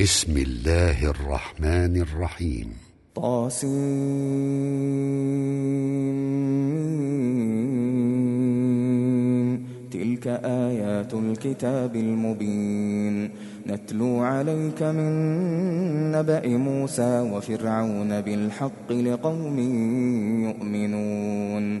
بسم الله الرحمن الرحيم. طاسين. تلك آيات الكتاب المبين. نتلو عليك من نبأ موسى وفرعون بالحق لقوم يؤمنون.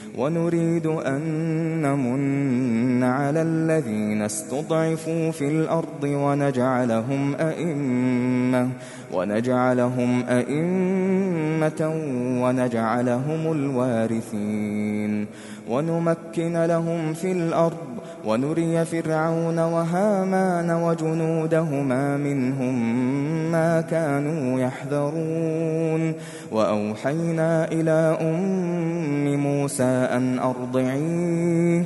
ونريد أن نمن على الذين استضعفوا في الأرض ونجعلهم أئمة ونجعلهم أئمة ونجعلهم الوارثين ونمكن لهم في الأرض ونري فرعون وهامان وجنودهما منهم ما كانوا يحذرون. وأوحينا إلى أم موسى أن أرضعيه.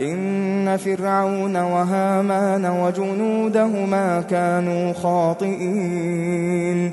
إن فرعون وهامان وجنودهما كانوا خاطئين.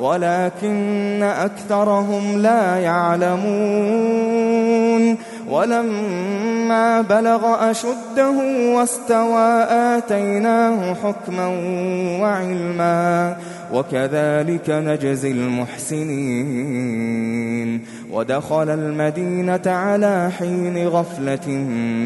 ولكن أكثرهم لا يعلمون. ولما بلغ أشده واستوى آتيناه حكما وعلما وكذلك نجزي المحسنين ودخل المدينة على حين غفلة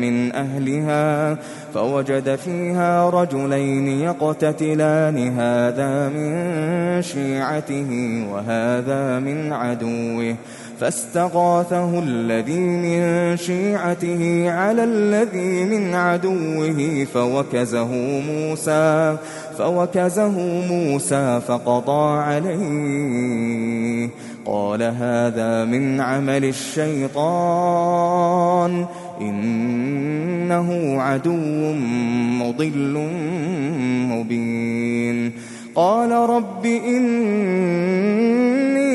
من أهلها فوجد فيها رجلين يقتتلان هذا من شيعته وهذا من عدوه. فاستغاثه الذي من شيعته على الذي من عدوه فوكزه موسى فوكزه موسى فقضى عليه. قال هذا من عمل الشيطان إنه عدو مضل مبين قال رب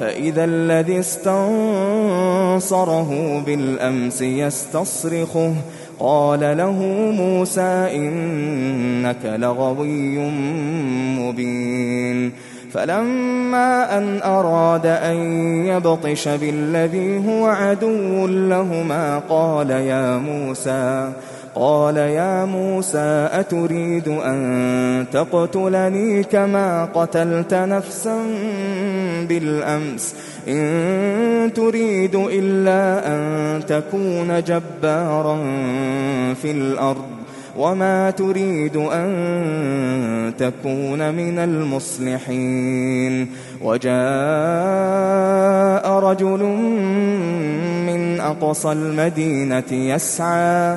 فإذا الذي استنصره بالأمس يستصرخه. قال له موسى إنك لغوي مبين. فلما أن أراد أن يبطش بالذي هو عدو لهما قال يا موسى قال يا موسى أتريد أن تقتلني كما قتلت نفسا بالأمس إن تريد إلا أن تكون جبارا في الأرض وما تريد أن تكون من المصلحين وجاء رجل من أقصى المدينة يسعى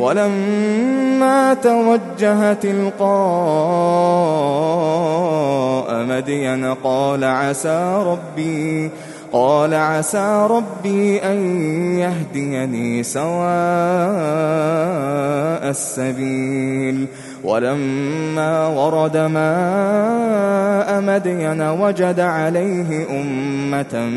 ولما توجه تلقاء مدين قال عسى ربي قال عسى ربي أن يهديني سواء السبيل. ولما ورد ماء مدين وجد عليه أمة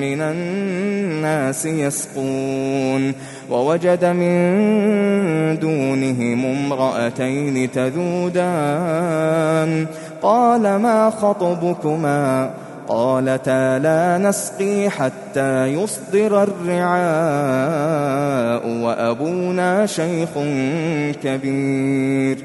من الناس يسقون ووجد من دونهم امرأتين تذودان قال ما خطبكما ؟ قالتا لا نسقي حتى يصدر الرعاء وأبونا شيخ كبير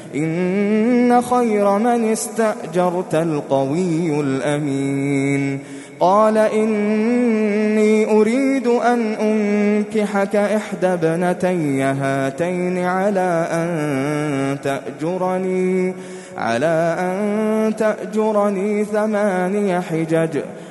إن خير من استأجرت القوي الأمين. قال إني أريد أن أنكحك إحدى ابنتي هاتين على أن تأجرني على أن تأجرني ثماني حجج.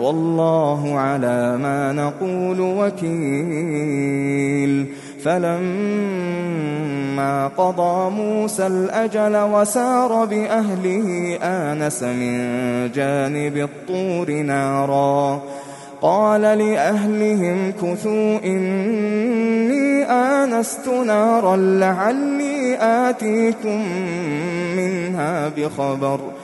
والله على ما نقول وكيل. فلما قضى موسى الأجل وسار بأهله آنس من جانب الطور نارا. قال لأهلهم كثوا إني آنست نارا لعلي آتيكم منها بخبر ۖ.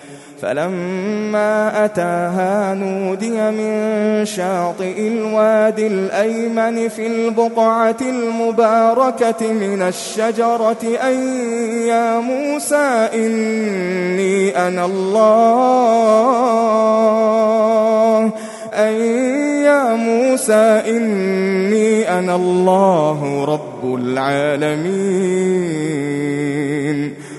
فلما أتاها نودي من شاطئ الوادي الأيمن في البقعة المباركة من الشجرة أي يا موسى إني أنا الله. أي يا موسى إني أنا الله رب العالمين.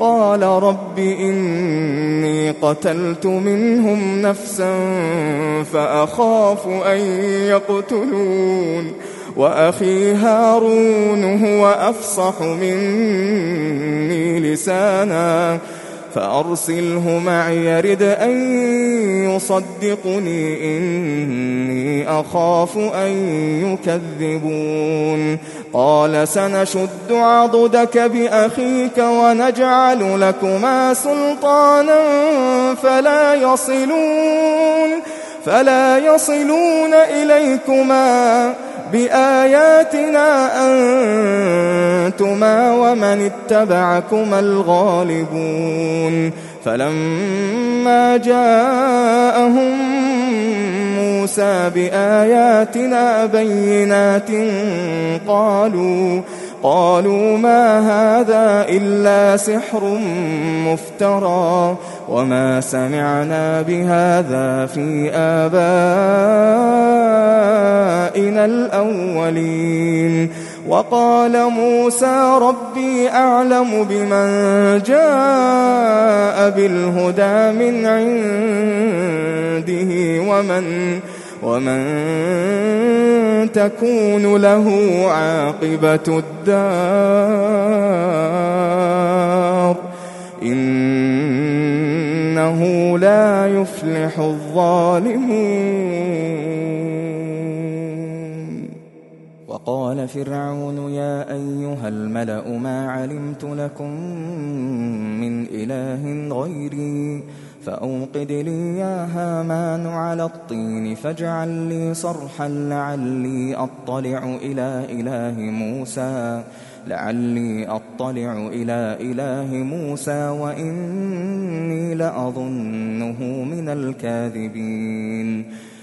قال رب إني قتلت منهم نفسا فأخاف أن يقتلون وأخي هارون هو أفصح مني لسانا فأرسله معي يرد أن يصدقني إني أخاف أن يكذبون. قال سنشد عضدك بأخيك ونجعل لكما سلطانا فلا يصلون فلا يصلون إليكما. بآياتنا أنتما ومن اتبعكما الغالبون فلما جاءهم موسى بآياتنا بينات قالوا قالوا ما هذا إلا سحر مفترى وما سمعنا بهذا في آبائنا الأولين. وقال موسى ربي أعلم بمن جاء بالهدى من عنده ومن ومن تكون له عاقبة الدار. إنه لا يفلح الظالمون. وقال فرعون يا أيها الملأ ما علمت لكم من إله غيري فأوقد لي يا هامان على الطين فاجعل لي صرحا لعلي أطلع إلى إله موسى لعلي أطلع إلى إله موسى وإني لأظنه من الكاذبين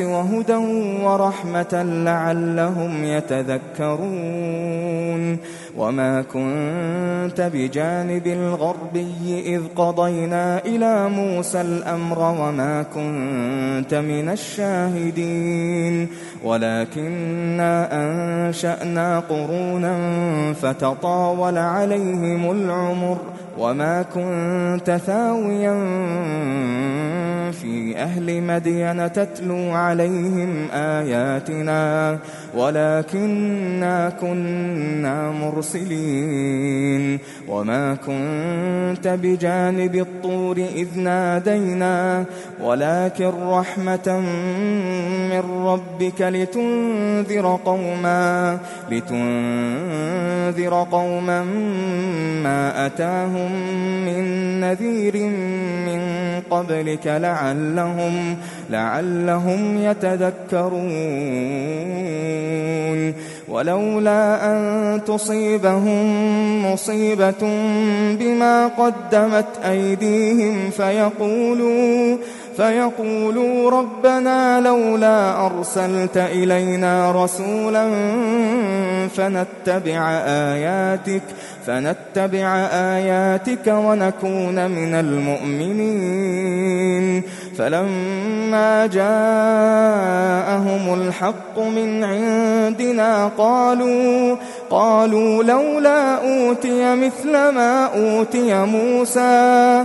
وهدى ورحمة لعلهم يتذكرون. وما كنت بجانب الغربي إذ قضينا إلى موسى الأمر وما كنت من الشاهدين ولكنا أنشأنا قرونا فتطاول عليهم العمر وما كنت ثاويا في أهل مدين تتلو عليهم آياتنا ولكنا كنا مرسلين وما كنت بجانب الطور إذ نادينا ولكن رحمة من ربك لتنذر قوما لتنذر قوما ما أتاهم من نذير من قبلك لعلهم لعلهم يتذكرون ولولا أن تصيبهم مصيبة بما قدمت أيديهم فيقولوا فيقولوا ربنا لولا أرسلت إلينا رسولا فنتبع آياتك فنتبع آياتك ونكون من المؤمنين. فلما جاءهم الحق من عندنا قالوا قالوا لولا أوتي مثل ما أوتي موسى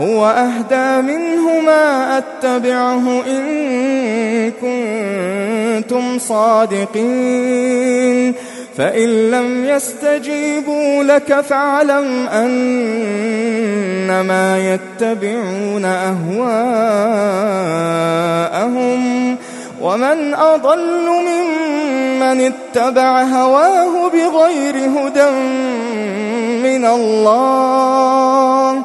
هو أهدى منهما أتبعه إن كنتم صادقين. فإن لم يستجيبوا لك فاعلم أنما يتبعون أهواءهم. ومن أضل ممن اتبع هواه بغير هدى من الله.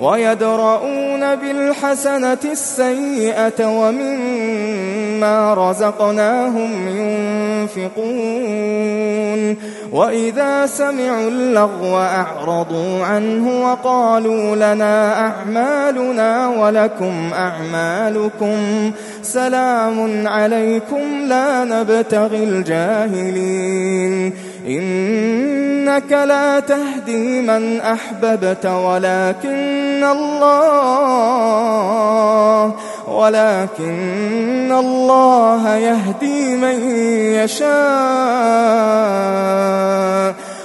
ويدرؤون بالحسنة السيئة ومما رزقناهم ينفقون. وإذا سمعوا اللغو أعرضوا عنه وقالوا لنا أعمالنا ولكم أعمالكم. سلام عليكم لا نبتغي الجاهلين. إنك لا تهدي من أحببت ولكن الله ولكن الله يهدي من يشاء.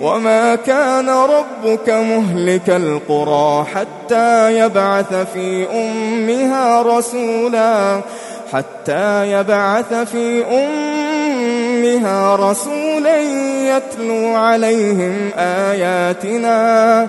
وما كان ربك مهلك القرى حتى يبعث في أمها رسولا حتى يبعث في أمها رسولا يتلو عليهم آياتنا.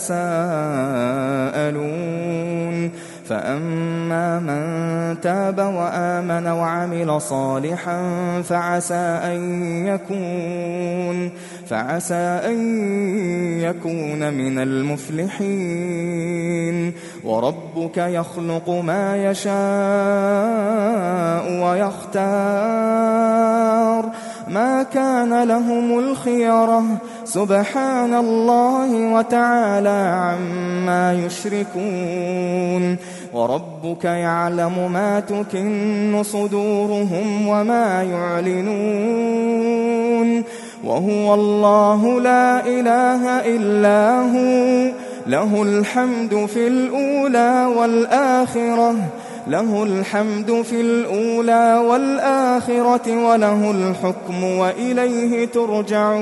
فأما من تاب وآمن وعمل صالحا فعسى أن يكون. فعسى أن يكون من المفلحين. وربك يخلق ما يشاء ويختار. ما كان لهم الخيرة. سبحان الله وتعالى عما يشركون. وربك يعلم ما تكن صدورهم وما يعلنون. وهو الله لا إله إلا هو. له الحمد في الأولى والآخرة. له الحمد في الأولى والآخرة وله الحكم وإليه ترجعون.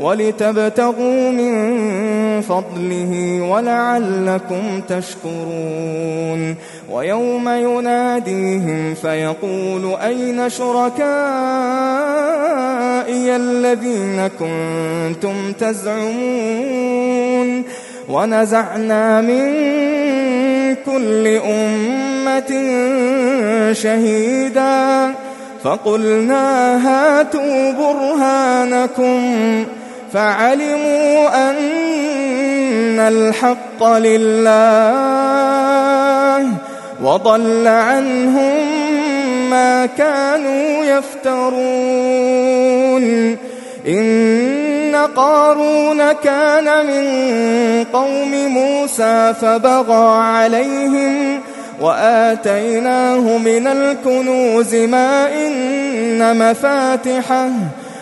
ولتبتغوا من فضله ولعلكم تشكرون. ويوم يناديهم فيقول أين شركائي الذين كنتم تزعمون؟ ونزعنا من كل أمة شهيدا. فقلنا هاتوا برهانكم. فعلموا أن الحق لله وضل عنهم ما كانوا يفترون. إن قارون كان من قوم موسى فبغى عليهم وآتيناه من الكنوز ما إن مفاتحه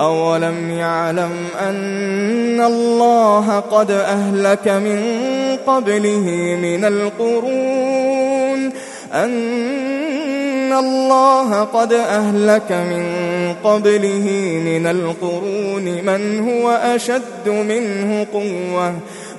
أولم يعلم أن الله قد أهلك من قبله من القرون أن الله قد أهلك من قبله من القرون من هو أشد منه قوة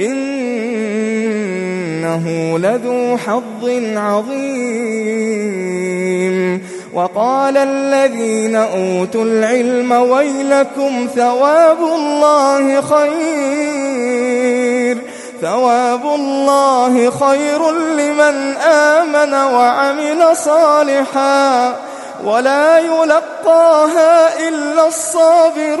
إنه لذو حظ عظيم. وقال الذين أوتوا العلم ويلكم ثواب الله خير. ثواب الله خير لمن آمن وعمل صالحا. ولا يلقاها إلا الصابرون.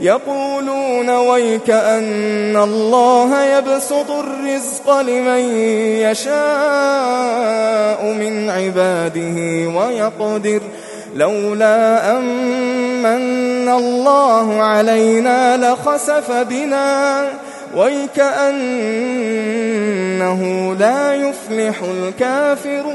يقولون ويك أن الله يبسط الرزق لمن يشاء من عباده ويقدر لولا أمن الله علينا لخسف بنا. ويكأنه لا يفلح الكافرون.